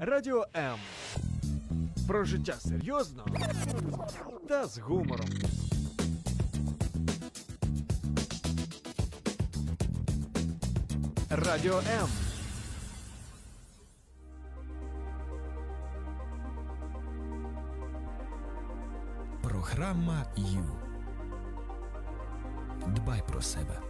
Радіо М. Про життя серйозно та з гумором. Радіо М. Програма Ю. Дбай про себе.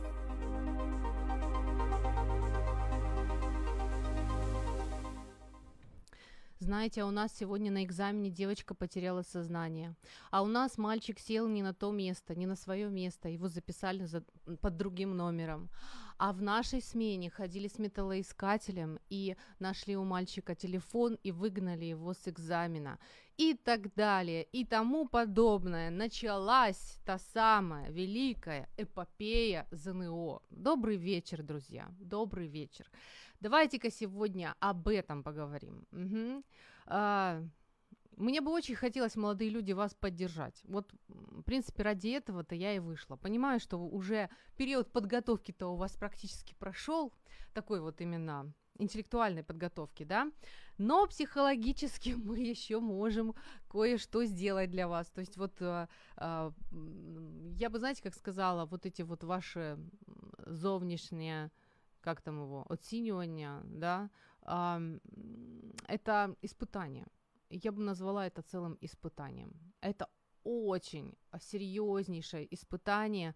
Знаете, а у нас сегодня на экзамене девочка потеряла сознание. А у нас мальчик сел не на то место, не на свое место. Его записали за, под другим номером. А в нашей смене ходили с металлоискателем и нашли у мальчика телефон и выгнали его с экзамена. И так далее, и тому подобное. Началась та самая великая эпопея ЗНО. Добрый вечер, друзья, добрый вечер. Давайте-ка сегодня об этом поговорим. Мгм. А, мне бы очень хотелось, молодые люди, вас поддержать. Вот, в принципе, ради этого-то я и вышла. Понимаю, что уже период подготовки-то у вас практически прошел, такой вот именно интеллектуальной подготовки, да, но психологически мы еще можем кое-что сделать для вас. То есть вот а, м, я бы, знаете, как сказала, вот эти вот ваши м, зовнішние как там его, оценивание, да, это испытание. Я бы назвала это целым испытанием. Это очень серьезнейшее испытание,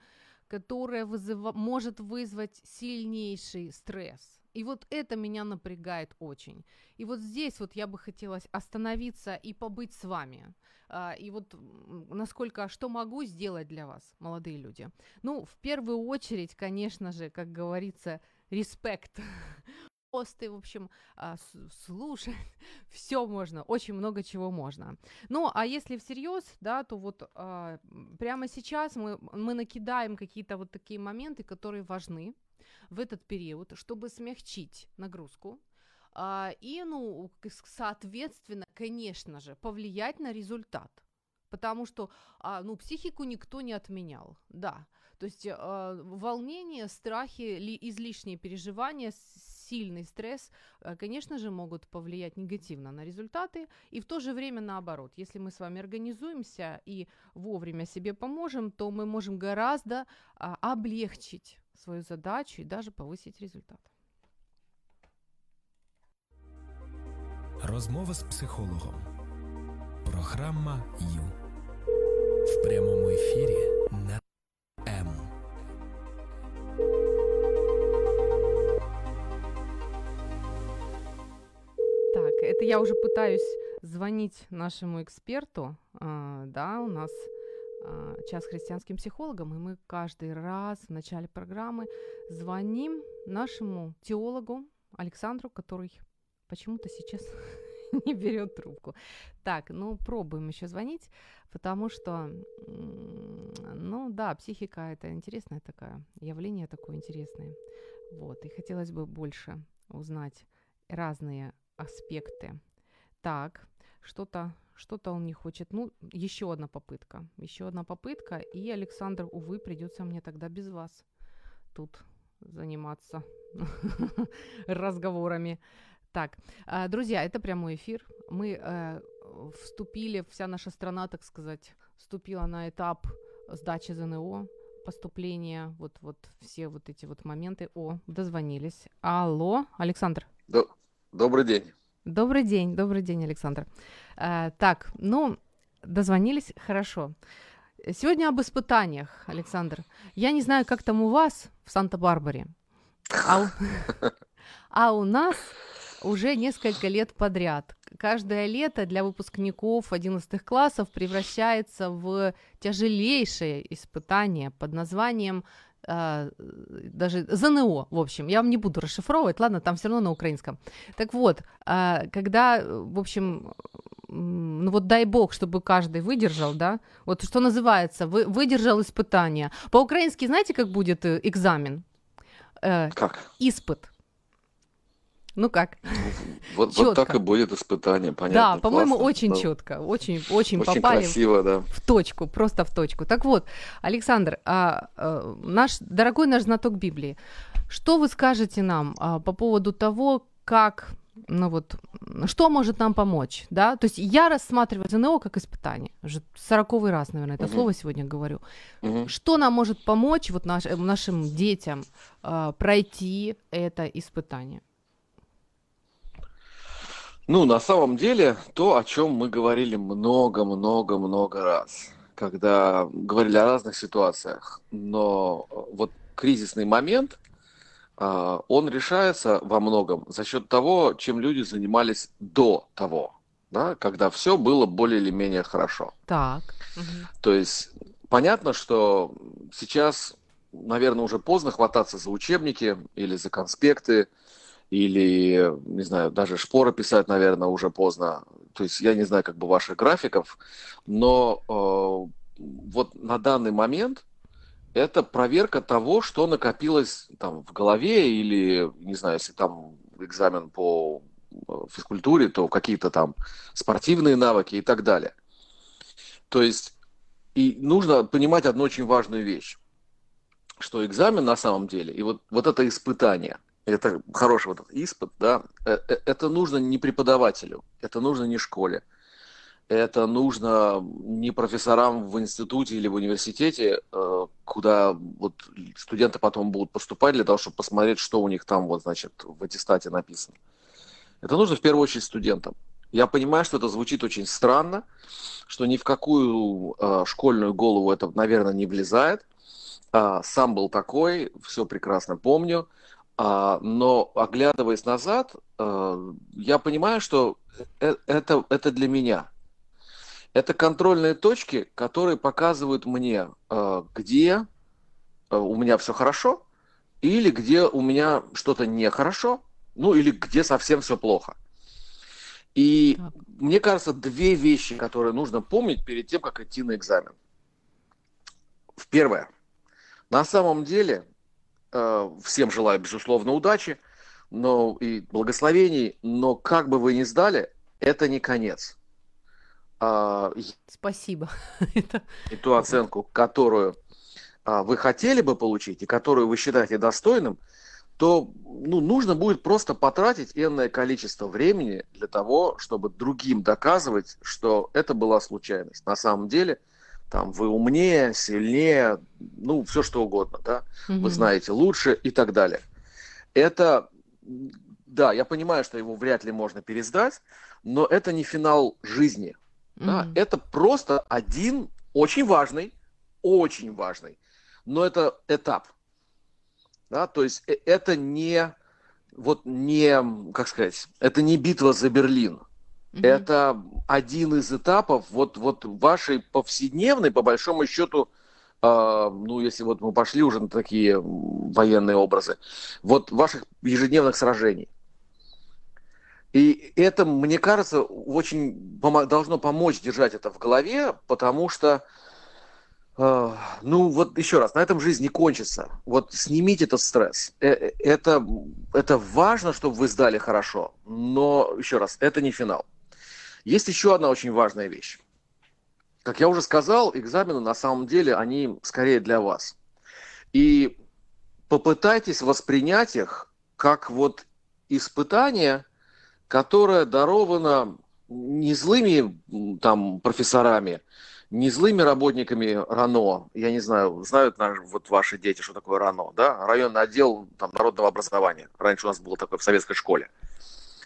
которое вызыва- может вызвать сильнейший стресс. И вот это меня напрягает очень. И вот здесь вот я бы хотела остановиться и побыть с вами. А, и вот насколько, что могу сделать для вас, молодые люди. Ну, в первую очередь, конечно же, как говорится, респект. Посты, в общем, а, слушать, все можно, очень много чего можно. Ну, а если всерьез, да, то вот а, прямо сейчас мы, мы накидаем какие-то вот такие моменты, которые важны в этот период, чтобы смягчить нагрузку, а, и, ну, соответственно, конечно же, повлиять на результат. Потому что, а, ну, психику никто не отменял, да. То есть э, волнение, страхи, ли, излишние переживания, сильный стресс, э, конечно же, могут повлиять негативно на результаты, и в то же время наоборот. Если мы с вами организуемся и вовремя себе поможем, то мы можем гораздо а, облегчить свою задачу и даже повысить результат. Розмова з психологом. Програма Ю. В прямому ефірі на М. Так, это я уже пытаюсь звонить нашему эксперту. А, да, у нас час христианским психологам, и мы каждый раз в начале программы звоним нашему теологу Александру, который почему-то сейчас не берет трубку. Так, ну пробуем еще звонить, потому что, ну да, психика это интересное такое явление такое интересное. Вот, и хотелось бы больше узнать разные аспекты. Так, что-то что-то он не хочет. Ну, еще одна попытка. Еще одна попытка. И, Александр, увы, придется мне тогда без вас тут заниматься разговорами. Так, а, друзья, это прямой эфир. Мы э, вступили, вся наша страна, так сказать, вступила на этап сдачи ЗНО, поступления, вот, вот все вот эти вот моменты. О, дозвонились. Алло, Александр. До- Добрый день. Добрый день, добрый день, Александр. Э, так, ну, дозвонились, хорошо. Сегодня об испытаниях, Александр. Я не знаю, как там у вас в Санта-Барбаре, а у, а у нас уже несколько лет подряд. Каждое лето для выпускников 11 классов превращается в тяжелейшее испытание под названием э, даже ЗНО, в общем, я вам не буду расшифровывать, ладно, там все равно на украинском. Так вот, а, когда, э, в общем, ну вот дай бог, чтобы каждый выдержал, да, вот что называется, вы, выдержал испытание. По-украински знаете, как будет э, экзамен? Э, Как? испыт. Ну как? Вот, вот так и будет испытание, понятно. да, по-моему, очень да. четко, очень, очень, Очень попали красиво, да. в точку, просто в точку. Так вот, Александр, а, а, наш дорогой наш знаток Библии, что вы скажете нам а, по поводу того, как, ну вот, что может нам помочь, да? То есть я рассматриваю ЗНО как испытание. Уже сороковый раз, наверное, это Мгм. слово сегодня говорю. Мгм. Что нам может помочь вот наш, э, нашим детям э, пройти это испытание? Ну, на самом деле, то, о чем мы говорили много-много-много раз, когда говорили о разных ситуациях, но э, вот кризисный момент, а, он решается во многом за счет того, чем люди занимались до того, да, когда все было более или менее хорошо. Так. То есть понятно, что сейчас, наверное, уже поздно хвататься за учебники или за конспекты, или, не знаю, даже шпоры писать, наверное, уже поздно. То есть я не знаю как бы ваших графиков, но э, вот на данный момент это проверка того, что накопилось там в голове или, не знаю, если там экзамен по э, физкультуре, то какие-то там спортивные навыки и так далее. То есть и нужно понимать одну очень важную вещь, что экзамен на самом деле, и вот, вот это испытание, это хороший вот этот испыт, да, э- э- это нужно не преподавателю, это нужно не школе, это нужно не профессорам в институте или в университете, э, куда вот студенты потом будут поступать для того, чтобы посмотреть, что у них там вот, значит, в аттестате написано. Это нужно в первую очередь студентам. Я понимаю, что это звучит очень странно, что ни в какую школьную голову это, наверное, не влезает. А, сам был такой, все прекрасно помню. А, но оглядываясь назад, э, я понимаю, что э- это, это для меня. Это контрольные точки, которые показывают мне, э, где у меня все хорошо, или где у меня что-то нехорошо, ну или где совсем все плохо. И Так. мне кажется, две вещи, которые нужно помнить перед тем, как идти на экзамен. В Первое. На самом деле, всем желаю, безусловно, удачи но и благословений, но как бы вы ни сдали, это не конец. А, Спасибо. И ту оценку, которую а, вы хотели бы получить и которую вы считаете достойным, то ну, нужно будет просто потратить энное количество времени для того, чтобы другим доказывать, что это была случайность. На самом деле, там вы умнее, сильнее, ну, все что угодно, да, вы Мгм. знаете лучше и так далее. Это, да, я понимаю, что его вряд ли можно пересдать, но это не финал жизни. Да, Мгм. это просто один очень важный, очень важный, но это этап. Да, то есть э- это не, вот не, как сказать, это не битва за Берлин. Мгм. Это один из этапов вот, вот вашей повседневной, по большому счету, а, ну, если вот мы пошли уже на такие военные образы, вот ваших ежедневных сражений. И это, мне кажется, очень помо- должно помочь держать это в голове, потому что, э, ну вот еще раз, на этом жизнь не кончится. Вот снимите этот стресс. Э, э, Это, это важно, чтобы вы сдали хорошо, но еще раз, это не финал. Есть еще одна очень важная вещь. Как я уже сказал, экзамены на самом деле, они скорее для вас. И попытайтесь воспринять их как вот испытание, которое даровано не злыми там профессорами, не злыми работниками РАНО. Я не знаю, знают наш- вот ваши дети, что такое РАНО, да? Районный отдел там, народного образования. Раньше у нас было такое в советской школе.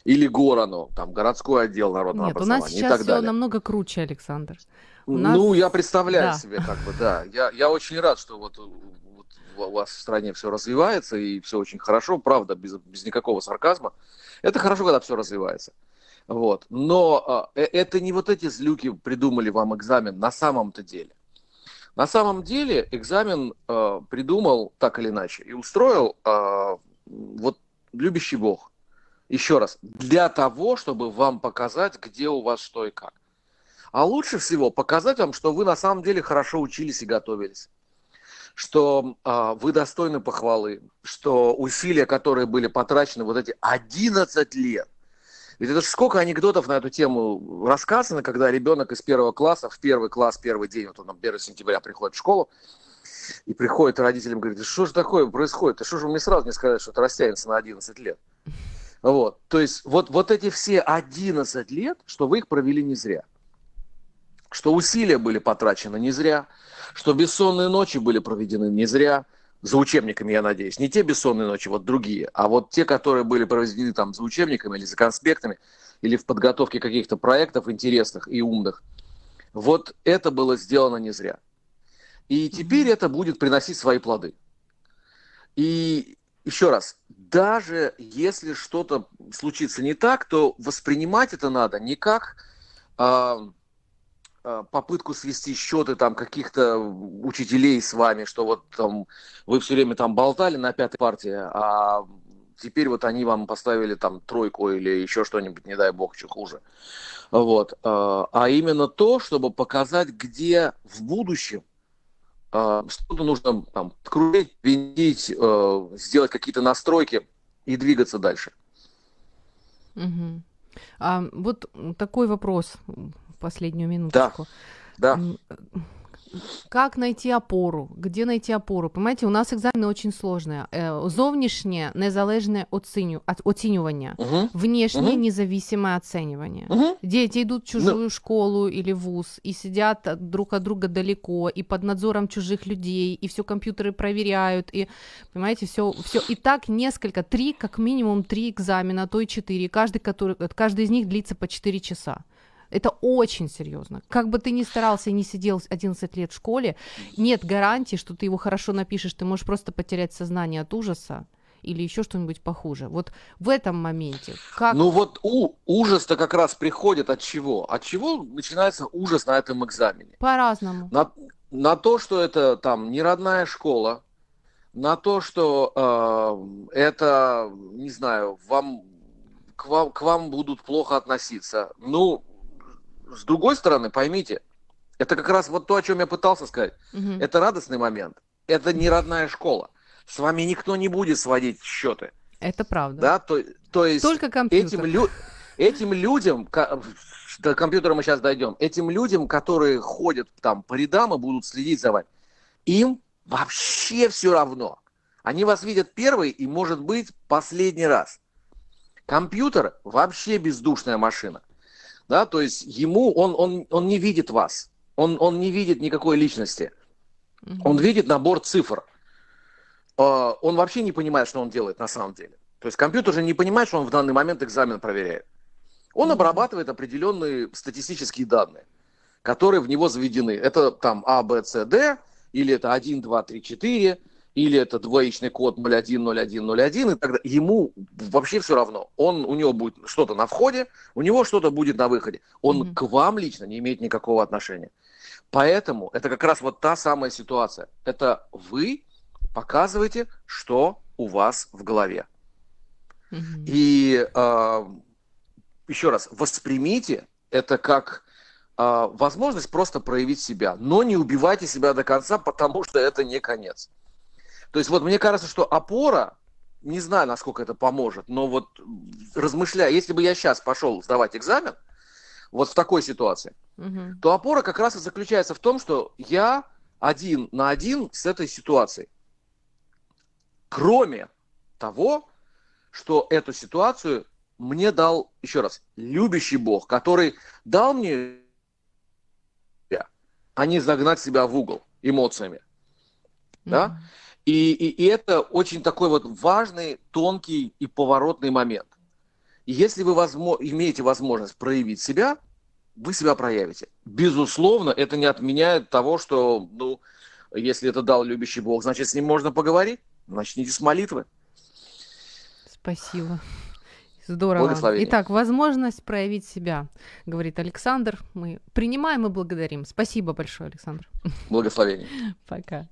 Или ГОРАНО, там городской отдел народного Нет, у образования нас и сейчас так все далее. намного круче, Александр. У нас- Ну, я представляю да. себе, как бы, да. Я, я очень рад, что вот, вот у вас в стране все развивается и все очень хорошо, правда, без, без никакого сарказма. Это хорошо, когда все развивается. Вот. Но а, э- это не вот эти злюки придумали вам экзамен на самом-то деле. На самом деле экзамен э, придумал так или иначе и устроил э, вот любящий Бог. Еще раз, для того, чтобы вам показать, где у вас что и как. А лучше всего показать вам, что вы на самом деле хорошо учились и готовились. Что а, вы достойны похвалы, что усилия, которые были потрачены вот эти 11 лет. Ведь это ж сколько анекдотов на эту тему рассказано, когда ребенок из первого класса в первый класс, первый день, вот он там 1 сентября приходит в школу, и приходит родителям говорит, что же такое происходит? И что же вы мне сразу не сказали, что это растянется на 11 лет? Вот, то есть вот, вот эти все 11 лет, что вы их провели не зря. Что усилия были потрачены не зря, что бессонные ночи были проведены не зря, за учебниками, я надеюсь. Не те бессонные ночи, вот другие, а вот те, которые были проведены там за учебниками или за конспектами, или в подготовке каких-то проектов интересных и умных. Вот это было сделано не зря. И теперь это будет приносить свои плоды. И еще раз, даже если что-то случится не так, то воспринимать это надо не как а, а, попытку свести счеты там каких-то учителей с вами, что вот там вы все время там болтали на пятой партии, а теперь вот они вам поставили там тройку или еще что-нибудь, не дай бог, что хуже. Вот. А, а именно то, чтобы показать, где в будущем что-то нужно там открутить, винтить, э, сделать какие-то настройки и двигаться дальше. Угу. А, вот такой вопрос, последнюю минуточку. Да. Как найти опору? Где найти опору? Понимаете, у нас экзамены очень сложные. Э, зовнішнє незалежне оціню, оцінювання, Угу. внешнее Мгм. независимое оценивание. Угу. Дети идут в чужую школу или вуз и сидят от- друг от друга далеко, и под надзором чужих людей, и все компьютеры проверяют, и, понимаете, все, все. И так несколько, три, как минимум три экзамена, а то и четыре. Каждый, который, э, каждый из них длится по 4 часа. Это очень серьезно. Как бы ты ни старался и не сидел 11 лет в школе, нет гарантии, что ты его хорошо напишешь. Ты можешь просто потерять сознание от ужаса или еще что-нибудь похуже. Вот в этом моменте. Как... Ну вот у, ужас-то как раз приходит от чего? От чего начинается ужас на этом экзамене? По-разному. На, на то, что это там не родная школа, на то, что э, это, не знаю, вам к, вам к вам будут плохо относиться. Ну, с другой стороны, поймите, это как раз вот то, о чем я пытался сказать. Мгм. Это радостный момент. Это не родная школа. С вами никто не будет сводить счеты. Это правда. Да? То, то есть Только компьютер. этим, лю- этим людям, до компьютера мы сейчас дойдем, этим людям, которые ходят там по рядам и будут следить за вами, им вообще все равно. Они вас видят первый и, может быть, последний раз. Компьютер вообще бездушная машина. Да, то есть ему, он, он, он не видит вас. Он, он не видит никакой личности. Мгм. Он видит набор цифр. А, Он вообще не понимает, что он делает на самом деле. То есть компьютер же не понимает, что он в данный момент экзамен проверяет. Он обрабатывает определенные статистические данные, которые в него заведены. Это там А, Б, С, Д, или это 1, 2, 3, 4, или это двоичный код 01, 01, 01, и так далее. Ему вообще все равно. Он, у него будет что-то на входе, у него что-то будет на выходе. Он Мгм. к вам лично не имеет никакого отношения. Поэтому это как раз вот та самая ситуация. Это вы показываете, что у вас в голове. Мгм. И э, еще раз, воспримите это как э, возможность просто проявить себя, но не убивайте себя до конца, потому что это не конец. То есть вот мне кажется, что опора, не знаю, насколько это поможет, но вот размышляя, если бы я сейчас пошел сдавать экзамен, вот в такой ситуации, Мгм. то опора как раз и заключается в том, что я один на один с этой ситуацией. Кроме того, что эту ситуацию мне дал, еще раз, любящий Бог, который дал мне, а не загнать себя в угол эмоциями. Да? И, и, и это очень такой вот важный, тонкий и поворотный момент. И если вы возмо- имеете возможность проявить себя, вы себя проявите. Безусловно, это не отменяет того, что, ну, если это дал любящий Бог, значит, с ним можно поговорить. Начните с молитвы. Спасибо. Здорово. Итак, возможность проявить себя, говорит Александр. Мы принимаем и благодарим. Спасибо большое, Александр. Благословения. Пока.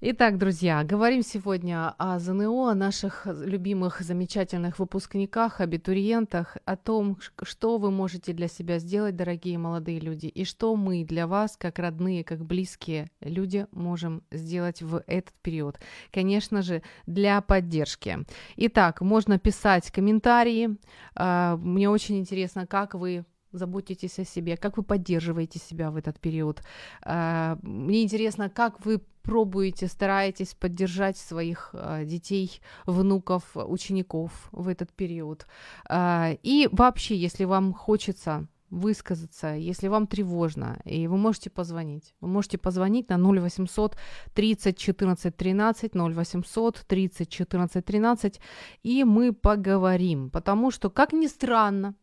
Итак, друзья, говорим сегодня о ЗНО, о наших любимых, замечательных выпускниках, абитуриентах, о том, что вы можете для себя сделать, дорогие молодые люди, и что мы для вас, как родные, как близкие люди, можем сделать в этот период. Конечно же, для поддержки. Итак, можно писать комментарии. А, Мне очень интересно, как вы заботитесь о себе, как вы поддерживаете себя в этот период. А, Мне интересно, как вы пробуете, стараетесь поддержать своих э, детей, внуков, учеников в этот период. Э, и вообще, если вам хочется высказаться, если вам тревожно, и вы можете позвонить. Вы можете позвонить на 0800 30 14 13, 0800 30 14 13, и мы поговорим. Потому что, как ни странно,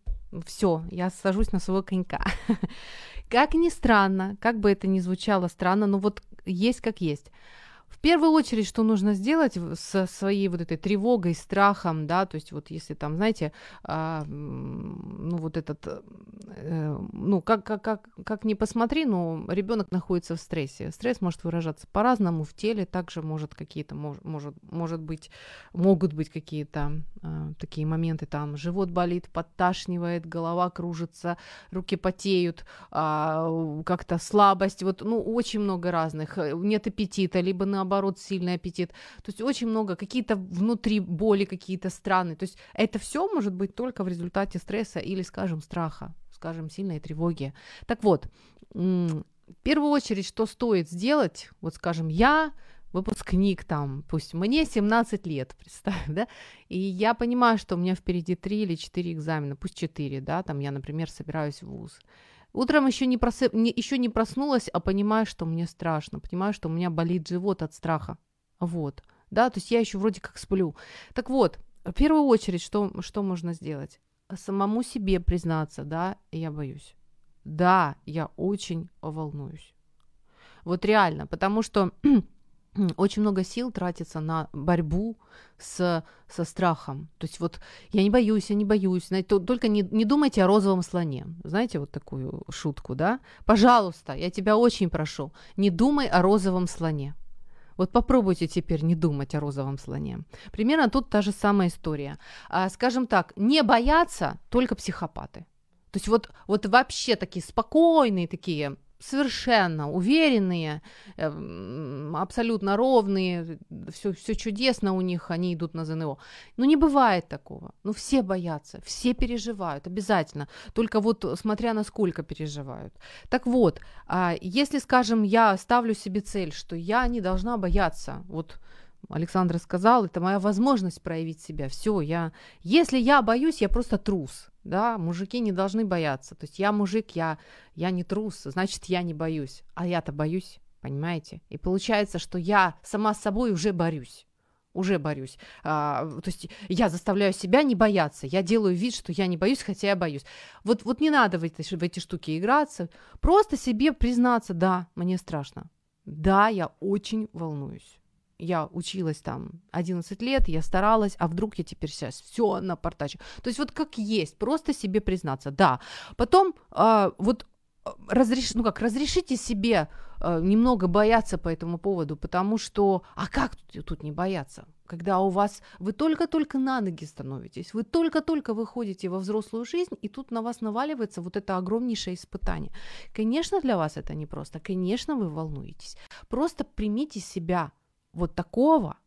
все, я сажусь на своего конька. Как ни странно, как бы это ни звучало странно, но вот есть как есть. В первую очередь, что нужно сделать со своей вот этой тревогой, страхом, да, то есть вот если там, знаете, а, ну вот этот, э, ну как, как, как, как ни посмотри, но ребенок находится в стрессе. Стресс может выражаться по-разному в теле, также может какие-то, мож, может, может быть, могут быть какие-то э, такие моменты, там живот болит, подташнивает, голова кружится, руки потеют, э, как-то слабость, вот, ну очень много разных, нет аппетита, либо наоборот сильный аппетит. То есть очень много, какие-то внутри боли, какие-то страны. То есть это все может быть только в результате стресса или, скажем, страха, скажем, сильной тревоги. Так вот, в первую очередь, что стоит сделать, вот скажем, я выпускник там, пусть мне 17 лет, представь, да, и я понимаю, что у меня впереди 3 или 4 экзамена, пусть 4, да, там я, например, собираюсь в ВУЗ. Утром еще не, просып... не, еще не проснулась, а понимаю, что мне страшно, понимаю, что у меня болит живот от страха. Вот, да, то есть я еще вроде как сплю. Так вот, в первую очередь, что, что можно сделать? Самому себе признаться, да, я боюсь. Да, я очень волнуюсь. Вот реально, потому что очень много сил тратится на борьбу с, со страхом. То есть вот я не боюсь, я не боюсь. Знаете, то, только не, не думайте о розовом слоне. Знаете вот такую шутку, да? Пожалуйста, я тебя очень прошу, не думай о розовом слоне. Вот попробуйте теперь не думать о розовом слоне. Примерно тут та же самая история. А, скажем так, не боятся только психопаты. То есть вот, вот вообще такие спокойные, такие совершенно уверенные, эм, абсолютно ровные, все, все чудесно у них, они идут на ЗНО. Но не бывает такого. Ну, все боятся, все переживают, обязательно. Только вот смотря на сколько переживают. Так вот, а, если, скажем, я ставлю себе цель, что я не должна бояться, вот Александр сказал, это моя возможность проявить себя. Все, я, если я боюсь, я просто трус да, мужики не должны бояться. То есть я мужик, я, я не трус, значит, я не боюсь. А я-то боюсь, понимаете? И получается, что я сама с собой уже борюсь. Уже борюсь. А, то есть я заставляю себя не бояться. Я делаю вид, что я не боюсь, хотя я боюсь. Вот, вот не надо в эти, в эти штуки играться. Просто себе признаться, да, мне страшно. Да, я очень волнуюсь я училась там 11 лет, я старалась, а вдруг я теперь сейчас все напортачу. То есть вот как есть, просто себе признаться, да. Потом э, вот а, разреш, ну как, разрешите себе э, немного бояться по этому поводу, потому что, а как тут, тут не бояться? Когда у вас, вы только-только на ноги становитесь, вы только-только выходите во взрослую жизнь, и тут на вас наваливается вот это огромнейшее испытание. Конечно, для вас это непросто, конечно, вы волнуетесь. Просто примите себя, вот такого,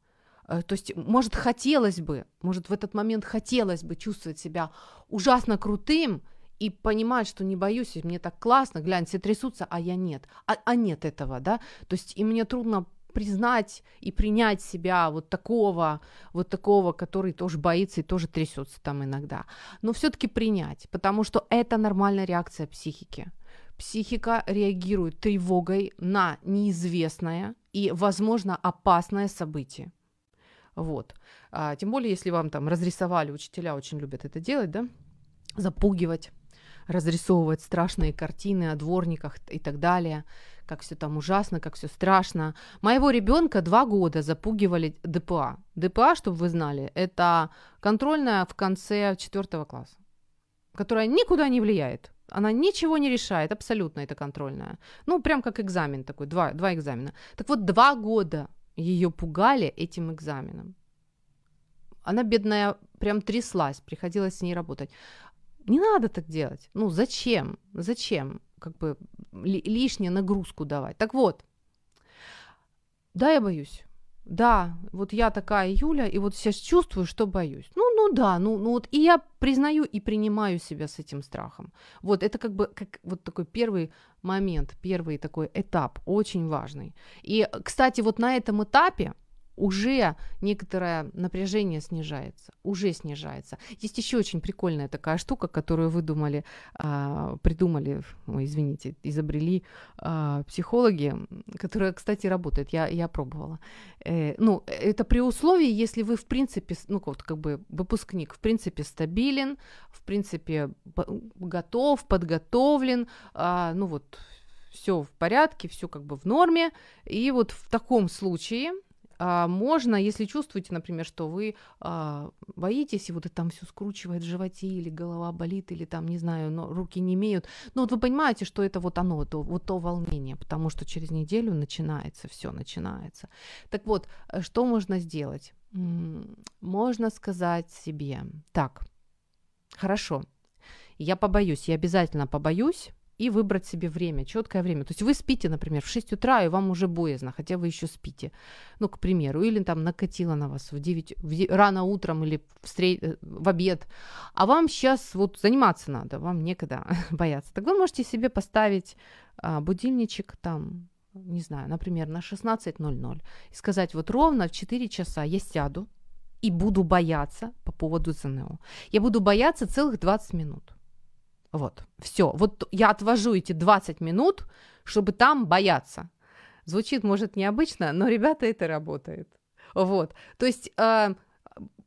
э, то есть, может, хотелось бы, может, в этот момент хотелось бы чувствовать себя ужасно крутым и понимать, что не боюсь, и мне так классно, глянь, все трясутся, а я нет. А, а нет этого, да? То есть, и мне трудно признать и принять себя вот такого, вот такого, который тоже боится и тоже трясется там иногда. Но все-таки принять, потому что это нормальная реакция психики. Психика реагирует тревогой на неизвестное и, возможно, опасное событие. Вот. А, тем более, если вам там разрисовали, учителя очень любят это делать, да, запугивать, разрисовывать страшные картины о дворниках и так далее, как все там ужасно, как все страшно. Моего ребенка два года запугивали ДПА. ДПА, чтобы вы знали, это контрольная в конце четвертого класса, которая никуда не влияет. Она ничего не решает, абсолютно это контрольная. Ну, прям как экзамен такой, два, два экзамена. Так вот, два года ее пугали этим экзаменом. Она, бедная, прям тряслась, приходилось с ней работать. Не надо так делать. Ну, зачем? Зачем? Как бы лишнюю нагрузку давать. Так вот, да, я боюсь. Да, вот я такая Юля, и вот сейчас чувствую, что боюсь. Ну, ну да, ну, ну вот и я признаю и принимаю себя с этим страхом. Вот это как бы как вот такой первый момент, первый такой этап, очень важный. И, кстати, вот на этом этапе уже некоторое напряжение снижается, уже снижается. Есть еще очень прикольная такая штука, которую выдумали, а, придумали, извините, изобрели а, психологи, которая, кстати, работает. Я, я пробовала. Э, ну, это при условии, если вы, в принципе, ну, вот как бы выпускник, в принципе, стабилен, в принципе, готов, подготовлен, а, ну вот все в порядке, все как бы в норме. И вот в таком случае а, можно, если чувствуете, например, что вы а, боитесь, и вот это там все скручивает в животе, или голова болит, или там, не знаю, но руки не имеют, ну вот вы понимаете, что это вот оно, то, вот то волнение, потому что через неделю начинается, все начинается. Так вот, э, что можно сделать? Можно сказать себе, так, хорошо, я побоюсь, я обязательно побоюсь, и выбрать себе время, четкое время. То есть вы спите, например, в 6 утра, и вам уже боязно, хотя вы еще спите. Ну, к примеру, или там накатило на вас в 9, в, рано утром или в, сред... Э, в обед, а вам сейчас вот заниматься надо, вам некогда бояться. Так вы можете себе поставить а, будильничек там, не знаю, например, на 16.00 и сказать, вот ровно в 4 часа я сяду и буду бояться по поводу ЗНО. Я буду бояться целых 20 минут. Вот, все. Вот я отвожу эти 20 минут, чтобы там бояться. Звучит, может, необычно, но, ребята, это работает. Вот. То есть э,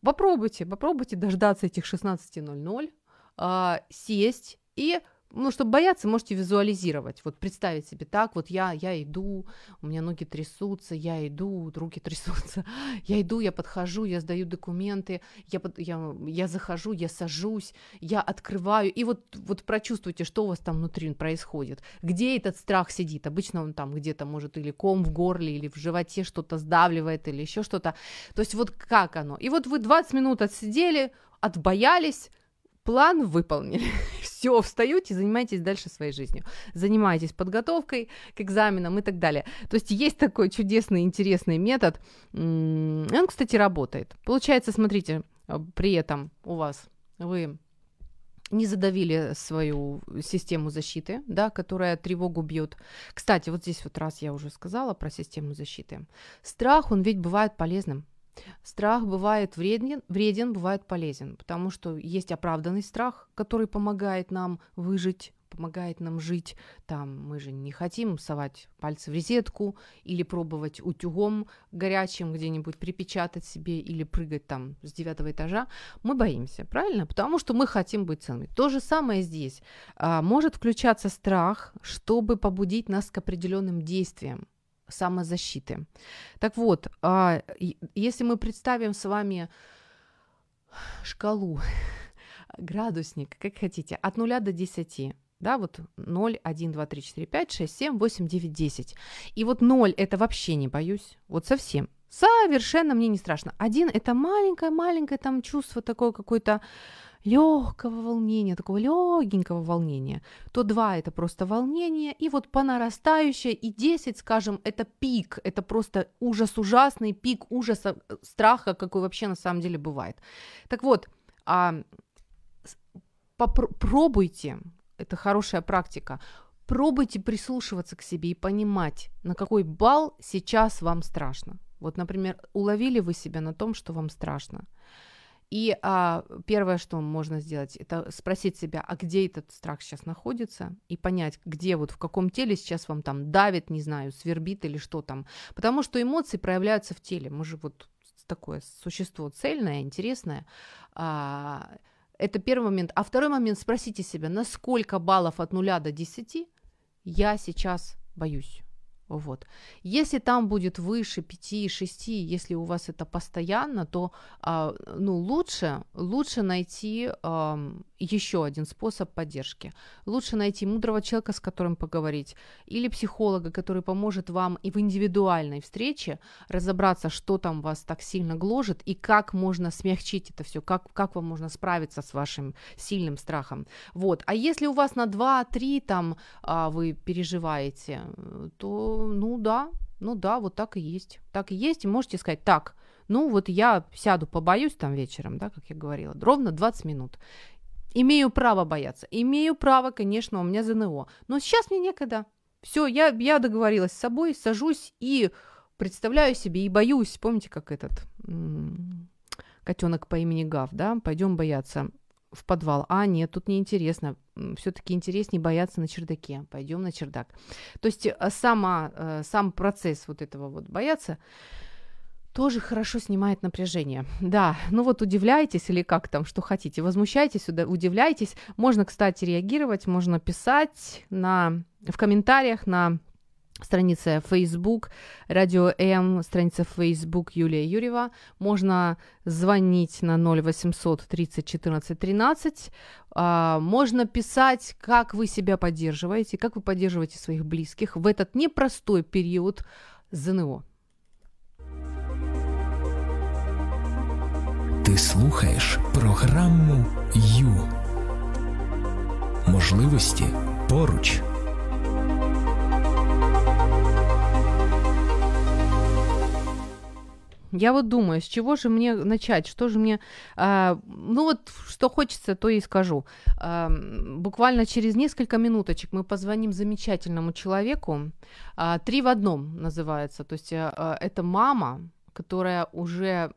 попробуйте, попробуйте дождаться этих 16.00, э, сесть и ну, чтобы бояться, можете визуализировать, вот представить себе так, вот я, я иду, у меня ноги трясутся, я иду, руки трясутся, я иду, я подхожу, я сдаю документы, я, под, я, я захожу, я сажусь, я открываю, и вот, вот прочувствуйте, что у вас там внутри происходит, где этот страх сидит, обычно он там где-то может или ком в горле, или в животе что-то сдавливает, или еще что-то, то есть вот как оно, и вот вы 20 минут отсидели, отбоялись, план выполнили. Все, встаете и занимаетесь дальше своей жизнью. Занимаетесь подготовкой к экзаменам и так далее. То есть есть такой чудесный, интересный метод. Он, кстати, работает. Получается, смотрите, э, при этом у вас вы не задавили свою систему защиты, да, которая тревогу бьет. Кстати, вот здесь вот раз я уже сказала про систему защиты. Страх, он ведь бывает полезным. Страх бывает вреден, вреден, бывает полезен, потому что есть оправданный страх, который помогает нам выжить, помогает нам жить. Там мы же не хотим совать пальцы в розетку или пробовать утюгом горячим где-нибудь припечатать себе или прыгать там с девятого этажа. Мы боимся, правильно? Потому что мы хотим быть ценными. То же самое здесь. А, может включаться страх, чтобы побудить нас к определенным действиям самозащиты. Так вот, а, если мы представим с вами шкалу, градусник, как хотите, от 0 до 10, да, вот 0, 1, 2, 3, 4, 5, 6, 7, 8, 9, 10. И вот 0 это вообще не боюсь, вот совсем. Совершенно мне не страшно. Один это маленькое-маленькое там чувство такое какое-то легкого волнения, такого легенького волнения, то 2 это просто волнение, и вот по нарастающей, и 10, скажем, это пик, это просто ужас ужасный, пик ужаса, э, страха, какой вообще на самом деле бывает. Так вот, а, попробуйте, это хорошая практика, пробуйте прислушиваться к себе и понимать, на какой балл сейчас вам страшно. Вот, например, уловили вы себя на том, что вам страшно. И а, первое, что можно сделать, это спросить себя, а где этот страх сейчас находится, и понять, где вот в каком теле сейчас вам там давит, не знаю, свербит или что там. Потому что эмоции проявляются в теле. Мы же вот такое существо цельное, интересное. А, это первый момент. А второй момент, спросите себя, на сколько баллов от нуля до 10 я сейчас боюсь. Вот. Если там будет выше 5-6, если у вас это постоянно, то а, ну, лучше, лучше найти а, еще один способ поддержки. Лучше найти мудрого человека, с которым поговорить, или психолога, который поможет вам и в индивидуальной встрече разобраться, что там вас так сильно гложет, и как можно смягчить это все, как, как вам можно справиться с вашим сильным страхом. Вот. А если у вас на 2-3 там а, вы переживаете, то ну да, Ну да, вот так и есть. Так и есть, и можете сказать, так, ну вот я сяду, побоюсь там вечером, да, как я говорила, ровно 20 минут. Имею право бояться. Имею право, конечно, у меня ЗНО. Но сейчас мне некогда. Все, я, я договорилась с собой, сажусь и представляю себе и боюсь. Помните, как этот котенок по имени Гав, да? Пойдем бояться в подвал. А, нет, тут неинтересно. Все-таки интереснее бояться на чердаке. Пойдем на чердак. То есть э, сама, э, сам процесс вот этого вот бояться тоже хорошо снимает напряжение. Да, ну вот удивляйтесь или как там, что хотите, возмущайтесь, удивляйтесь. Можно, кстати, реагировать, можно писать на, в комментариях на странице Facebook, Радио М, страница Facebook Юлия Юрьева. Можно звонить на 0800 30 14 13. А, можно писать, как вы себя поддерживаете, как вы поддерживаете своих близких в этот непростой период ЗНО. Ти слухаєш програму Ю. Можливості поруч. Я вот думаю, с чего же мне начать, что же мне, э, ну вот, что хочется, то и скажу. Э, буквально через несколько минуточек мы позвоним замечательному человеку. Э, Три в одном называется, то есть э, это мама, которая уже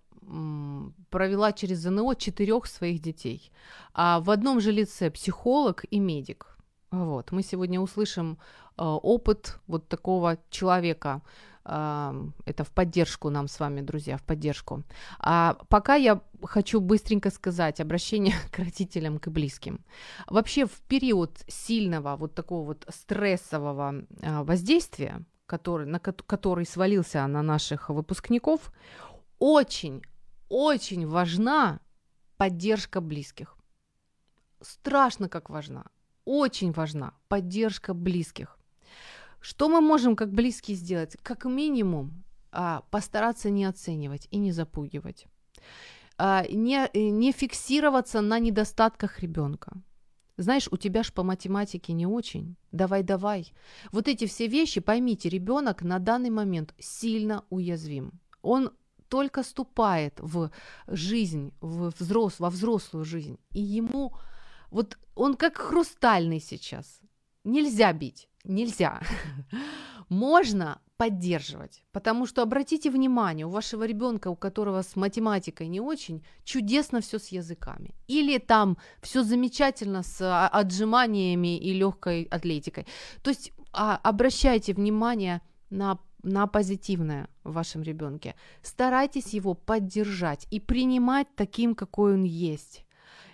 провела через ЗНО четырех своих детей. А в одном же лице психолог и медик. Вот. Мы сегодня услышим э, опыт вот такого человека. Это в поддержку нам с вами, друзья, в поддержку. А пока я хочу быстренько сказать обращение к родителям, к близким. Вообще в период сильного вот такого вот стрессового э, воздействия, который, на который свалился на наших выпускников, очень очень важна поддержка близких. Страшно как важна. Очень важна поддержка близких. Что мы можем как близкие сделать? Как минимум а, постараться не оценивать и не запугивать. А, не, не фиксироваться на недостатках ребенка. Знаешь, у тебя ж по математике не очень. Давай, давай. Вот эти все вещи, поймите, ребенок на данный момент сильно уязвим. Он только ступает в жизнь, в взрос, во взрослую жизнь, и ему вот он как хрустальный сейчас. Нельзя бить, нельзя. Можно поддерживать, потому что обратите внимание, у вашего ребенка, у которого с математикой не очень, чудесно все с языками. Или там все замечательно с а, отжиманиями и легкой атлетикой. То есть а, обращайте внимание на на позитивное в вашем ребенке. Старайтесь его поддержать и принимать таким, какой он есть.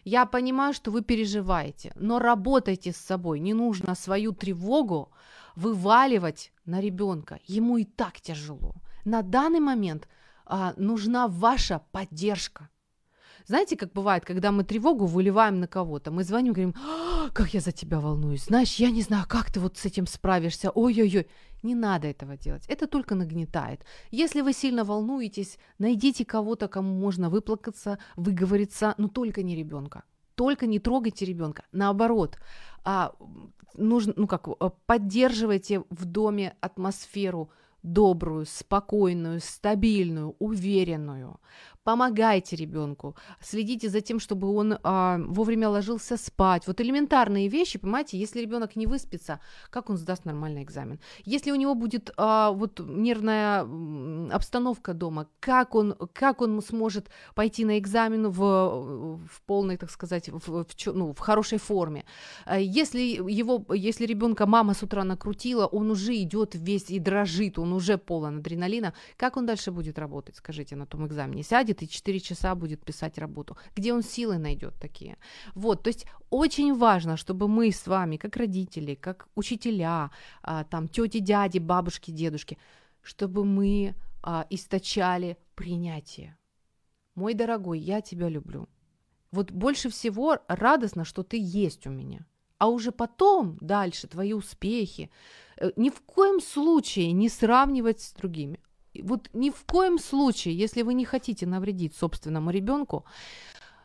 Я понимаю, что вы переживаете, но работайте с собой. Не нужно свою тревогу вываливать на ребенка. Ему и так тяжело. На данный момент а, нужна ваша поддержка. Знаете, как бывает, когда мы тревогу выливаем на кого-то, мы звоним, говорим, «А, как я за тебя волнуюсь, знаешь, я не знаю, как ты вот с этим справишься, ой-ой-ой. Не надо этого делать, это только нагнетает. Если вы сильно волнуетесь, найдите кого-то, кому можно выплакаться, выговориться, но только не ребенка. Только не трогайте ребенка. Наоборот, а, нужно, ну как, э, поддерживайте в доме атмосферу добрую, спокойную, стабильную, уверенную. Помогайте ребенку, следите за тем, чтобы он а, вовремя ложился спать. Вот элементарные вещи, понимаете, если ребенок не выспится, как он сдаст нормальный экзамен? Если у него будет а, вот нервная обстановка дома, как он, как он сможет пойти на экзамен в, в полной, так сказать, в, в, ну, в хорошей форме? А если его, если ребенка мама с утра накрутила, он уже идет весь и дрожит, он уже полон адреналина, как он дальше будет работать, скажите, на том экзамене? Сядет сядет и 4 часа будет писать работу. Где он силы найдет такие? Вот, то есть очень важно, чтобы мы с вами, как родители, как учителя, а, там, тети, дяди, бабушки, дедушки, чтобы мы а, источали принятие. Мой дорогой, я тебя люблю. Вот больше всего радостно, что ты есть у меня. А уже потом, дальше, твои успехи, э, ни в коем случае не сравнивать с другими вот ни в коем случае, если вы не хотите навредить собственному ребенку,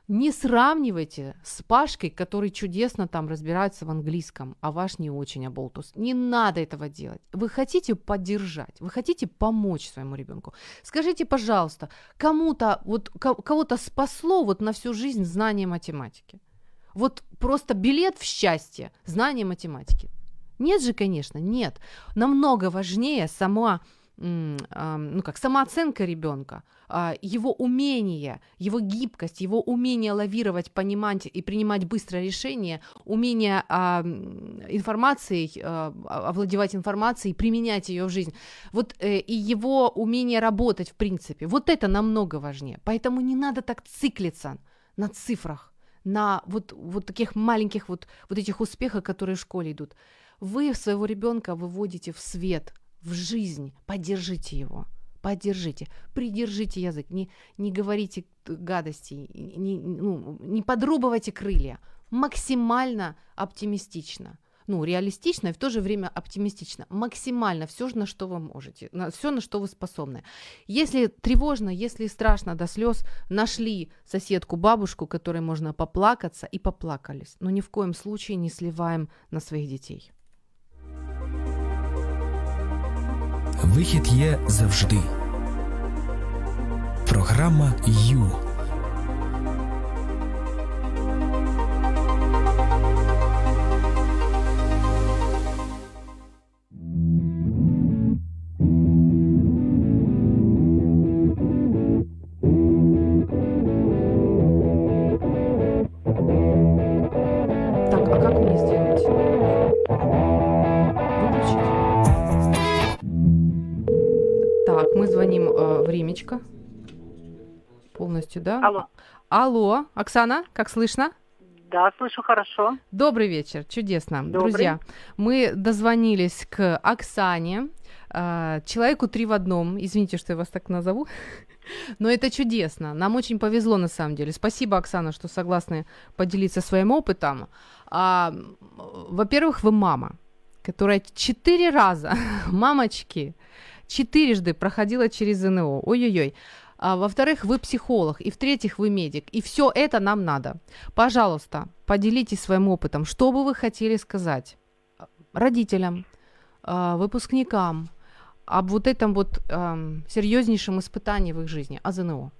Не сравнивайте с Пашкой, который чудесно там разбирается в английском, а ваш не очень оболтус. Не надо этого делать. Вы хотите поддержать, вы хотите помочь своему ребенку. Скажите, пожалуйста, кому-то, вот ко- кого-то спасло вот на всю жизнь знание математики? Вот просто билет в счастье, знание математики. Нет же, конечно, нет. Намного важнее сама ну как самооценка ребенка, а, его умение, его гибкость, его умение лавировать, понимать и принимать быстро решения, умение а, информацией, а, овладевать информацией, применять ее в жизнь. Вот э, и его умение работать в принципе. Вот это намного важнее. Поэтому не надо так циклиться на цифрах, на вот, вот таких маленьких вот, вот этих успехах, которые в школе идут. Вы своего ребенка выводите в свет, в жизнь, поддержите его, поддержите, придержите язык, не, не говорите гадостей, не, ну, не подрубывайте крылья, максимально оптимистично. Ну, реалистично и в то же время оптимистично. Максимально все, на что вы можете, на все, на что вы способны. Если тревожно, если страшно до слез, нашли соседку, бабушку, которой можно поплакаться, и поплакались. Но ни в коем случае не сливаем на своих детей. Вихід є завжди. Програма Ю. Полностью, да? Алло. Алло, Оксана, как слышно? Да, слышу хорошо. Добрый вечер, чудесно. Добрый. Друзья, мы дозвонились к Оксане, э, человеку три в одном. Извините, что я вас так назову. Но это чудесно. Нам очень повезло на самом деле. Спасибо, Оксана, что согласны поделиться своим опытом. А, во-первых, вы мама, которая четыре раза, мамочки, четырежды проходила через ЗНО. Ой-ой-ой. А, во-вторых, вы психолог. И в-третьих, вы медик. И все это нам надо. Пожалуйста, поделитесь своим опытом. Что бы вы хотели сказать родителям, а, выпускникам об вот этом вот ам, серьезнейшем испытании в их жизни, о ЗНО?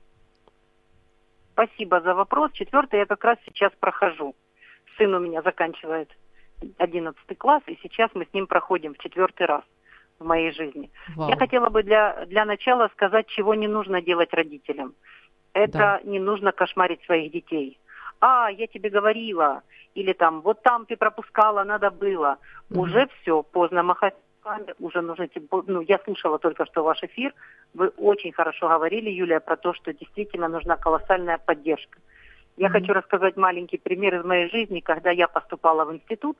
Спасибо за вопрос. Четвертый я как раз сейчас прохожу. Сын у меня заканчивает одиннадцатый класс, и сейчас мы с ним проходим в четвертый раз в моей жизни. Вау. Я хотела бы для, для начала сказать, чего не нужно делать родителям. Это Да. не нужно кошмарить своих детей. А, я тебе говорила, или там, вот там ты пропускала, надо было. Мгм. Уже все, поздно махать руками, уже нужно, ну, я слушала только что ваш эфир, вы очень хорошо говорили, Юлия, про то, что действительно нужна колоссальная поддержка. Я Мгм. хочу рассказать маленький пример из моей жизни, когда я поступала в институт,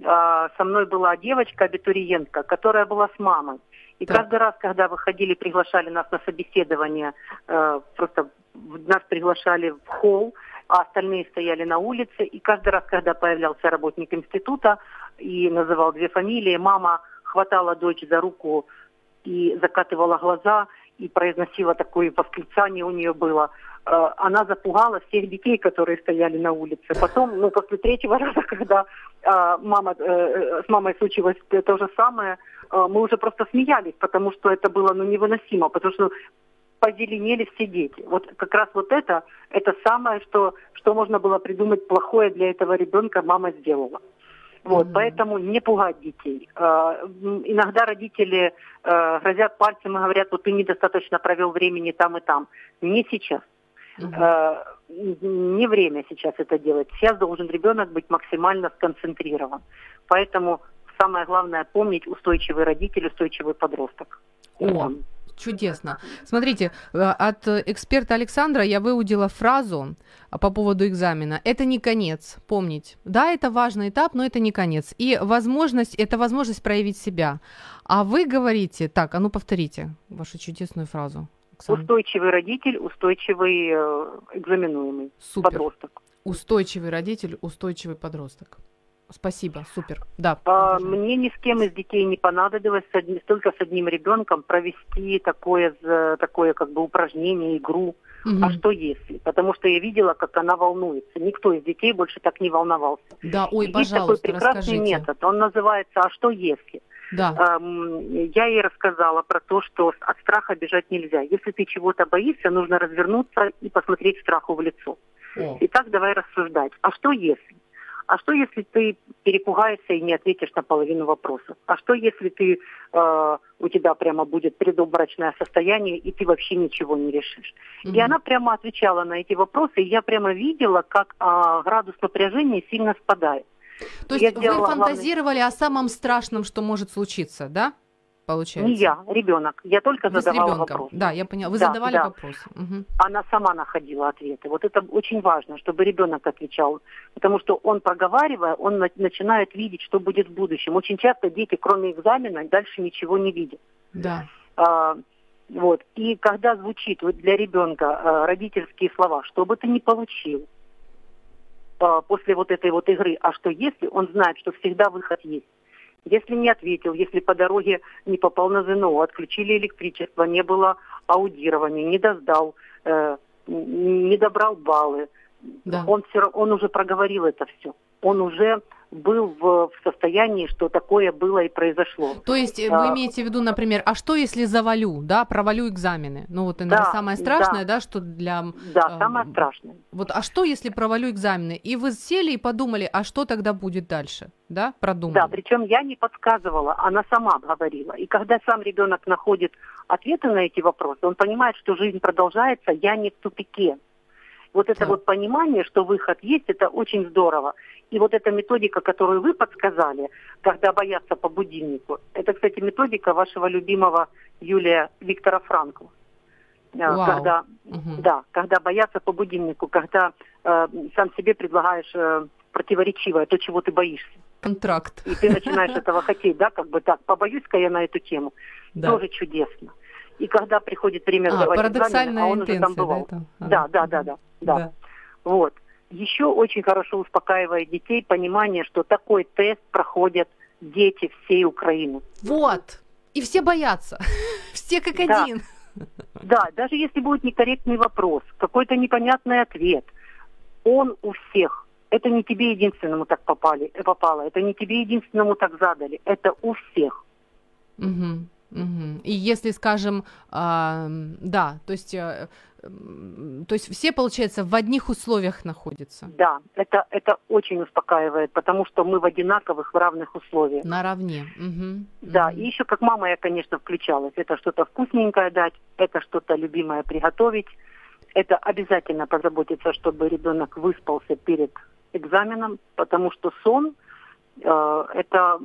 со мной была девочка-абитуриентка, которая была с мамой. И Так. каждый раз, когда выходили, приглашали нас на собеседование, э, просто нас приглашали в холл, а остальные стояли на улице. И каждый раз, когда появлялся работник института и называл две фамилии, мама хватала дочь за руку и закатывала глаза, и произносила такое восклицание у нее было. Э, Она запугала всех детей, которые стояли на улице. Потом, ну, после третьего раза, когда э, мама, э, э, с мамой случилось то же самое, э, мы уже просто смеялись, потому что это было ну, невыносимо, потому что позеленели все дети. Вот как раз вот это, это самое, что, что можно было придумать плохое для этого ребенка, мама сделала. Вот, Мгм. поэтому не пугать детей. Э, Иногда родители э, грозят пальцем и говорят, вот ты недостаточно провел времени там и там. Не сейчас. Э, н- Не время сейчас это делать. Сейчас должен ребенок быть максимально сконцентрирован. Поэтому самое главное помнить устойчивый родитель, устойчивый подросток. О, Чудесно. Смотрите, э, от эксперта Александра я выудила фразу по поводу экзамена. Это не конец, помнить. Да, это важный этап, но это не конец. И возможность, это возможность проявить себя. А вы говорите, так, а ну повторите вашу чудесную фразу. Оксана. Устойчивый родитель, устойчивый э, экзаменуемый Супер. подросток. Устойчивый родитель, устойчивый подросток. Спасибо, супер. Да. А. Мне ни с кем из детей не понадобилось с одни- только с одним ребенком провести такое, такое как бы упражнение, игру. Мгм. А что если? Потому что я видела, как она волнуется. Никто из детей больше так не волновался. Да, ой, Есть такой пожалуйста, прекрасный расскажите. метод. Он называется «А что если?». Да. Эм, Я ей рассказала про то, что от страха бежать нельзя. Если ты чего-то боишься, нужно развернуться и посмотреть страху в лицо. О, Итак, давай рассуждать. А что если? А что если ты перепугаешься и не ответишь на половину вопросов? А что если ты э, у тебя прямо будет предобморочное состояние и ты вообще ничего не решишь? И мгм. она прямо отвечала на эти вопросы, и я прямо видела, как а, градус напряжения сильно спадает. То есть я вы сделала фантазировали о самом страшном, что может случиться, да? Получается. Не я, ребенок. Я только Вы задавала вопрос. Да, я поняла. Вы Да, задавали да. вопросы. Мгм. она сама находила ответы. Вот это очень важно, чтобы ребенок отвечал, потому что он, проговаривая, он на- начинает видеть, что будет в будущем. Очень часто дети, кроме экзамена, дальше ничего не видят. Да. А, вот. И когда звучит вот для ребенка а, родительские слова, что бы ты ни получил после вот этой вот игры, а что если, он знает, что всегда выход есть. Если не ответил, если по дороге не попал на ЗНО, отключили электричество, не было аудирования, не доздал, э, не добрал баллы, Да. он, все, он уже проговорил это все. Он уже был в, в состоянии, что такое было и произошло. То есть э, Да. вы имеете в виду, например, а что если завалю, да, провалю экзамены? Ну вот, наверное, Да, самое да. страшное, да, что для... Да, А, самое страшное. Вот, а что если провалю экзамены? И вы сели и подумали, а что тогда будет дальше, да, продумали? Да, причем я не подсказывала, она сама говорила. И когда сам ребенок находит ответы на эти вопросы, он понимает, что жизнь продолжается, я не в тупике. Вот это Так. вот понимание, что выход есть, это очень здорово. И вот эта методика, которую вы подсказали, когда боятся по будильнику, это, кстати, методика вашего любимого Юлия Виктора Франкла. Э, Вау. Когда, Мгм. да, когда боятся по будильнику, когда э, сам себе предлагаешь э, противоречивое, то, чего ты боишься Контракт. и ты начинаешь этого хотеть, да, как бы так, побоюсь-ка я на эту тему. Да. Тоже чудесно. И когда приходит время А, сдавать экзамены, а он уже там интенция, да, бывал. это? А. Да, да, да, да, да. Вот. Еще очень хорошо успокаивает детей понимание, что такой тест проходят дети всей Украины. Вот. И все боятся. Все как Да. один. Да, даже если будет некорректный вопрос, какой-то непонятный ответ, он у всех. Это не тебе единственному так попали, э, попало, это не тебе единственному так задали, это у всех. Мгм, мгм. И если, скажем, м, да, то есть, э, то есть все, получается, в одних условиях находятся, Да, это, это очень успокаивает, потому что мы в одинаковых, в равных условиях. наравне. Мгм, Да, мгм. и еще как мама я, конечно, включалась. Это что-то вкусненькое дать, это что-то любимое приготовить. Это обязательно позаботиться, чтобы ребенок выспался перед экзаменом, потому что сон э, это,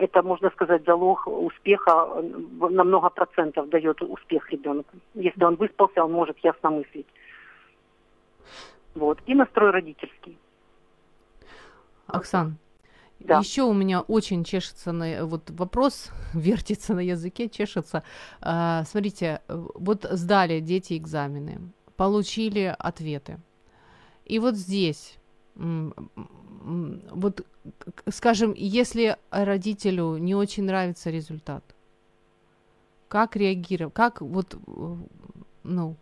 это, можно сказать, залог успеха э, на много процентов дает успех ребенку. Если он выспался, он может ясно мыслить. Вот. И настрой родительский. Оксан, Да. еще у меня очень чешется на вот вопрос, вертится на языке, чешется. А, смотрите, вот сдали дети экзамены, получили ответы. И вот здесь, вот, скажем, если родителю не очень нравится результат, как реагировать, как вот, ну,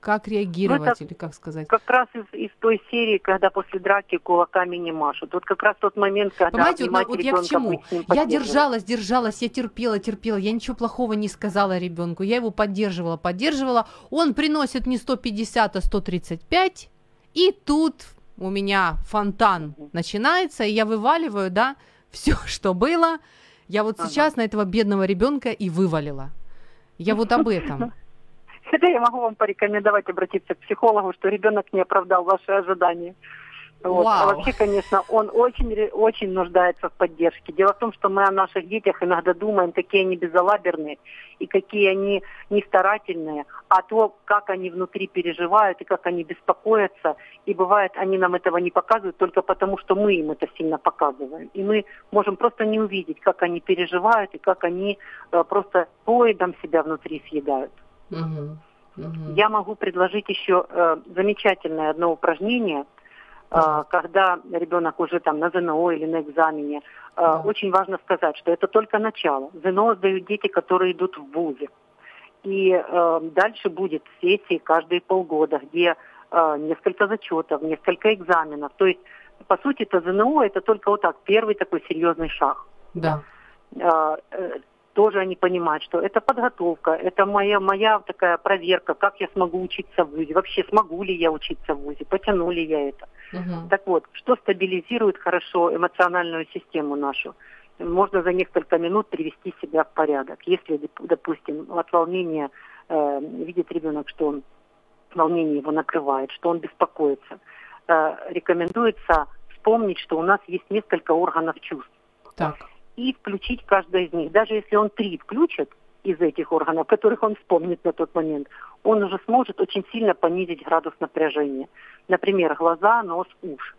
как реагировать или как сказать? как раз из, из той серии, когда после драки кулаками не машут. Вот как раз тот момент, когда Понимаете, вот, вот я к чему? Я держалась, держалась, я терпела, терпела, я ничего плохого не сказала ребенку, я его поддерживала, поддерживала. Он приносит не 150, а 135, и тут у меня фонтан начинается, и я вываливаю, да, все, что было. Я вот Ага. сейчас на этого бедного ребенка и вывалила. Я вот об этом. Хотя я могу вам порекомендовать обратиться к психологу, что ребенок не оправдал ваши ожидания. Вот. А вообще, конечно, он очень, очень нуждается в поддержке. Дело в том, что мы о наших детях иногда думаем, какие они безалаберные и какие они нестарательные, а то, как они внутри переживают и как они беспокоятся, и бывает, они нам этого не показывают только потому, что мы им это сильно показываем. И мы можем просто не увидеть, как они переживают и как они э, просто поедом себя внутри съедают. Мгм. Мгм. Я могу предложить еще э, замечательное одно упражнение. А, когда ребенок уже там на ЗНО или на экзамене, а, Да. очень важно сказать, что это только начало. ЗНО сдают дети, которые идут в ВУЗе. И э, дальше будет сессии каждые полгода, где э, несколько зачетов, несколько экзаменов. То есть, по сути, это ЗНО это только вот так, первый такой серьезный шаг. Да. Э, э, тоже они понимают, что это подготовка, это моя, моя такая проверка, как я смогу учиться в ВУЗе, вообще смогу ли я учиться в ВУЗе, потяну ли я это. Мгм. Так вот, что стабилизирует хорошо эмоциональную систему нашу? Можно за несколько минут привести себя в порядок. Если, доп- допустим, от волнения э, видит ребенок, что он, волнение его накрывает, что он беспокоится, э, рекомендуется вспомнить, что у нас есть несколько органов чувств Так. и включить каждое из них. Даже если он три включит из этих органов, которых он вспомнит на тот момент, он уже сможет очень сильно понизить градус напряжения. Например, глаза, нос, уши.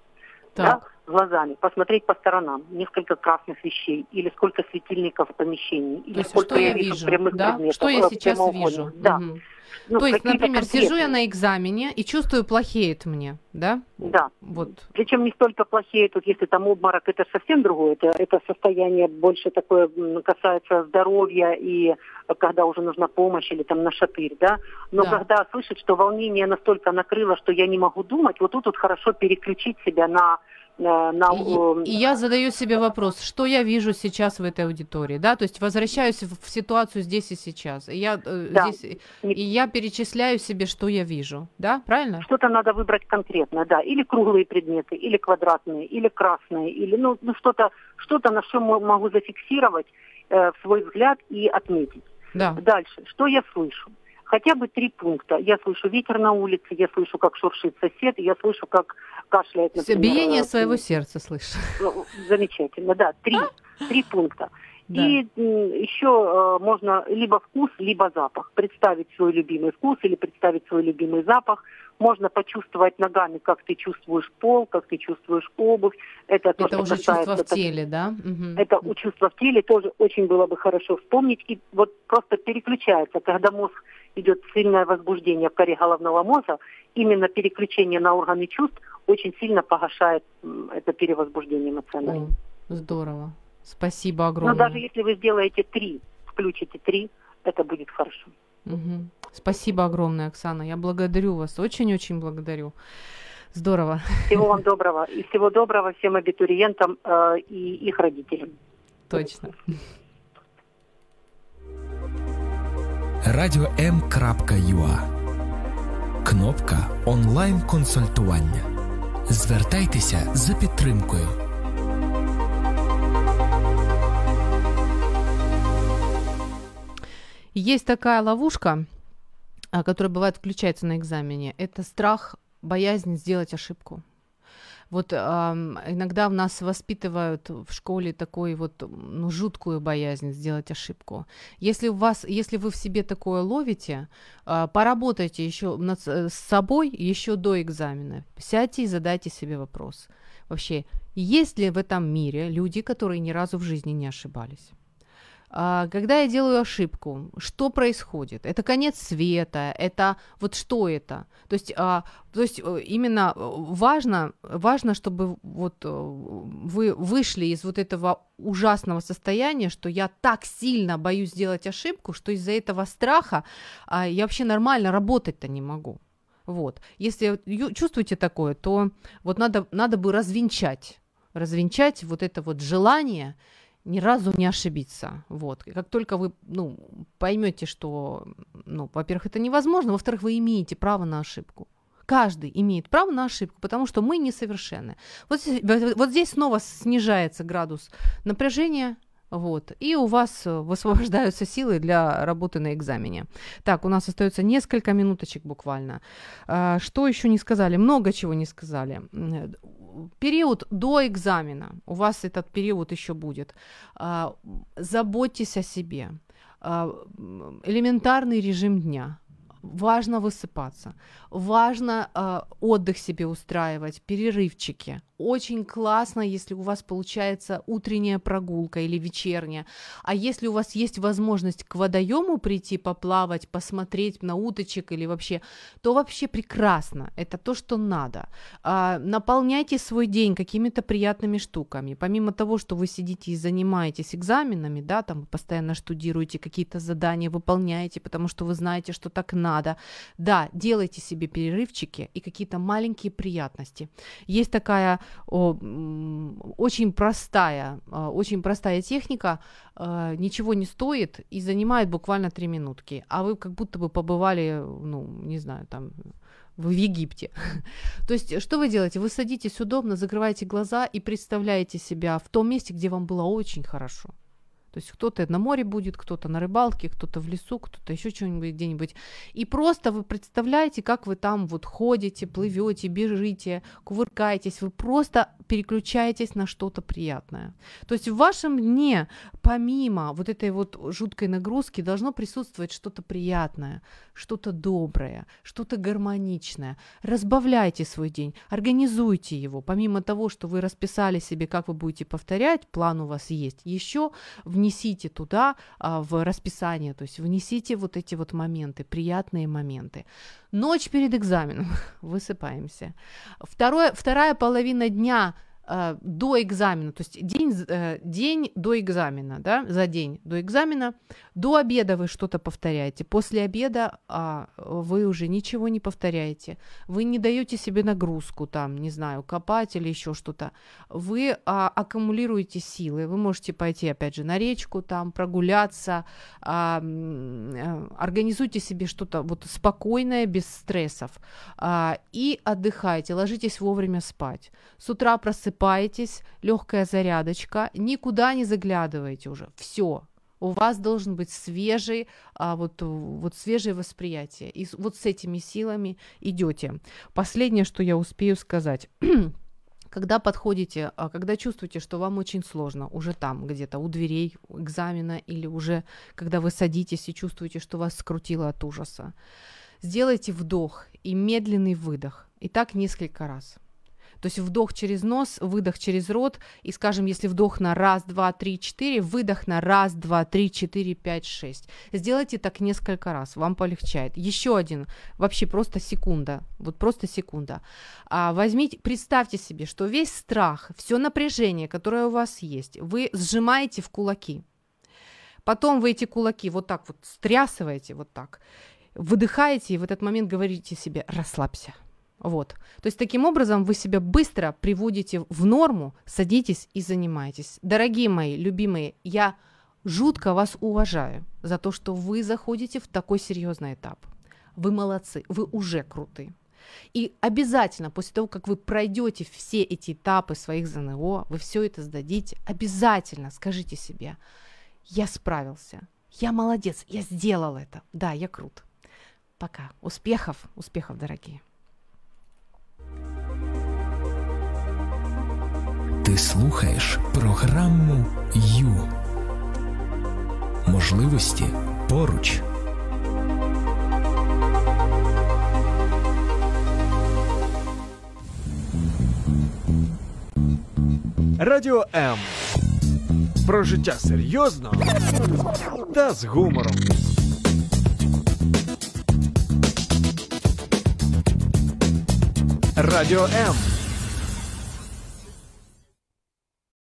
Да? Глазами. Посмотреть по сторонам. Несколько красных вещей. Или сколько светильников в помещении. Или есть, сколько что я вижу прямых да? предметов, Что я э, сейчас вижу? Да. Мгм. Ну, То есть, например, сижу я конкретные. на экзамене и чувствую, плохеет мне, да? Да. Вот. Причем не столько плохие, тут если там обморок, это совсем другое. Это, это состояние больше такое касается здоровья и э, когда уже нужна помощь или там на шатырь, да. Но Да. когда слышит, что волнение настолько накрыло, что я не могу думать, вот тут вот хорошо переключить себя на на, на, э, И, и я задаю себе вопрос, что я вижу сейчас в этой аудитории, да, то есть возвращаюсь в, в ситуацию здесь и сейчас, и я э, Да. здесь, и я перечисляю себе, что я вижу, да, правильно? Что-то надо выбрать конкретно, да. Или круглые предметы, или квадратные, или красные, или ну, ну что-то, что-то, на что мо- могу зафиксировать э, свой взгляд и отметить. Да. Дальше, что я слышу? Хотя бы три пункта. Я слышу ветер на улице, я слышу, как шуршит сосед, я слышу, как кашляет, например. Биение э, своего сердца слышу. ну, Замечательно, да, три, три пункта. Да. И еще э, можно либо вкус, либо запах. Представить свой любимый вкус или представить свой любимый запах. Можно почувствовать ногами, как ты чувствуешь пол, как ты чувствуешь обувь. Это, то, Это уже касается чувство в теле, да? Мгм. Это у чувства в теле тоже очень было бы хорошо вспомнить. И вот просто переключается, когда мозг идет сильное возбуждение в коре головного мозга, именно переключение на органы чувств очень сильно погашает это перевозбуждение эмоциональное. О, здорово. Спасибо Но огромное. даже если вы сделаете три, включите три, это будет хорошо. Мгм. Спасибо огромное, Оксана. Я благодарю вас. Очень-очень благодарю. Здорово. Всего вам доброго. И всего доброго всем абитуриентам э, и их родителям. Точно. Radio.m.ua Кнопка онлайн консультування. Звертайтеся за підтримкою. Есть такая ловушка, а, которая бывает включается на экзамене. Это страх, боязнь сделать ошибку. Вот ам, иногда в нас воспитывают в школе такой вот ну, жуткую боязнь сделать ошибку. Если у вас, если вы в себе такое ловите, а, поработайте еще над э, с собой еще до экзамена. Сядьте и задайте себе вопрос. Вообще, есть ли в этом мире люди, которые ни разу в жизни не ошибались? А, Когда я делаю ошибку, что происходит? Это конец света, это вот что это? То есть, а, то есть э, именно э, важно, важно, чтобы вот э, вы вышли из вот этого ужасного состояния, что я так сильно боюсь сделать ошибку, что из-за этого страха а, я вообще нормально работать-то не могу. Вот. Если чувствуете такое, то вот надо, надо бы развенчать, развенчать вот это вот желание ни разу не ошибиться. Вот. И как только вы ну, поймете, что, ну, во-первых, это невозможно, во-вторых, вы имеете право на ошибку. Каждый имеет право на ошибку, потому что мы несовершенны. Вот вот здесь снова снижается градус напряжения, вот, и у вас э, высвобождаются силы для работы на экзамене. Так, у нас остается несколько минуточек буквально. А, Что еще не сказали? Много чего не сказали. М, Период до экзамена, у вас этот период еще будет. А, Заботьтесь о себе. А, Элементарный режим дня. Важно высыпаться, важно э, отдых себе устраивать, перерывчики. Очень классно, если у вас получается утренняя прогулка или вечерняя. А если у вас есть возможность к водоему прийти, поплавать, посмотреть на уточек или вообще, то вообще прекрасно. Это то, что надо. А, наполняйте свой день какими-то приятными штуками. Помимо того, что вы сидите и занимаетесь экзаменами, да, там постоянно штудируете какие-то задания, выполняете, потому что вы знаете, что так надо. Да, делайте себе перерывчики и какие-то маленькие приятности. Есть такая о, очень простая, а, очень простая техника, а, ничего не стоит и занимает буквально три минутки, а вы как будто бы побывали, ну, не знаю, там в Египте. То есть, что вы делаете? Вы садитесь удобно, закрываете глаза и представляете себя в том месте, где вам было очень хорошо. То есть кто-то на море будет, кто-то на рыбалке, кто-то в лесу, кто-то еще что-нибудь где-нибудь. И просто вы представляете, как вы там вот ходите, плывете, бежите, кувыркаетесь, вы просто переключаетесь на что-то приятное. То есть в вашем дне, помимо вот этой вот жуткой нагрузки, должно присутствовать что-то приятное, что-то доброе, что-то гармоничное. Разбавляйте свой день, организуйте его. Помимо того, что вы расписали себе, как вы будете повторять, план у вас есть, еще внесите туда а, в расписание, то есть внесите вот эти вот моменты, приятные моменты. Ночь перед экзаменом, высыпаемся. Второе, вторая половина дня э, до экзамена, то есть день, э, день до экзамена, да, за день до экзамена, до обеда вы что-то повторяете, после обеда э, вы уже ничего не повторяете, вы не даете себе нагрузку, там, не знаю, копать или еще что-то, вы э, аккумулируете силы, вы можете пойти, опять же, на речку, там, прогуляться, э, э, организуйте себе что-то вот спокойное, без стрессов, э, и отдыхайте, ложитесь вовремя спать, с утра просыпайтесь, просыпаетесь, легкая зарядочка, никуда не заглядывайте уже, все. У вас должен быть свежий, а, вот, вот свежее восприятие. И вот с этими силами идете. Последнее, что я успею сказать. когда подходите, а, когда чувствуете, что вам очень сложно, уже там, где-то у дверей экзамена, или уже когда вы садитесь и чувствуете, что вас скрутило от ужаса, сделайте вдох и медленный выдох. И так несколько раз. То есть вдох через нос, выдох через рот, и, скажем, если вдох на раз, два, три, четыре, выдох на раз, два, три, четыре, пять, шесть. Сделайте так несколько раз, вам полегчает. Еще один, вообще просто секунда, вот просто секунда. А, возьмите, представьте себе, что весь страх, все напряжение, которое у вас есть, вы сжимаете в кулаки. Потом вы эти кулаки вот так вот стрясываете, вот так, выдыхаете, и в этот момент говорите себе «расслабься». Вот. То есть таким образом вы себя быстро приводите в норму, садитесь и занимаетесь. Дорогие мои, любимые, я жутко вас уважаю за то, что вы заходите в такой серьезный этап. Вы молодцы, вы уже крутые. И обязательно после того, как вы пройдете все эти этапы своих ЗНО, вы все это сдадите, обязательно скажите себе, я справился, я молодец, я сделал это, да, я крут. Пока. Успехов, успехов, дорогие. Слухаєш програму Ю. Можливості поруч. Радіо М. Про життя серйозно та з гумором. Радіо М.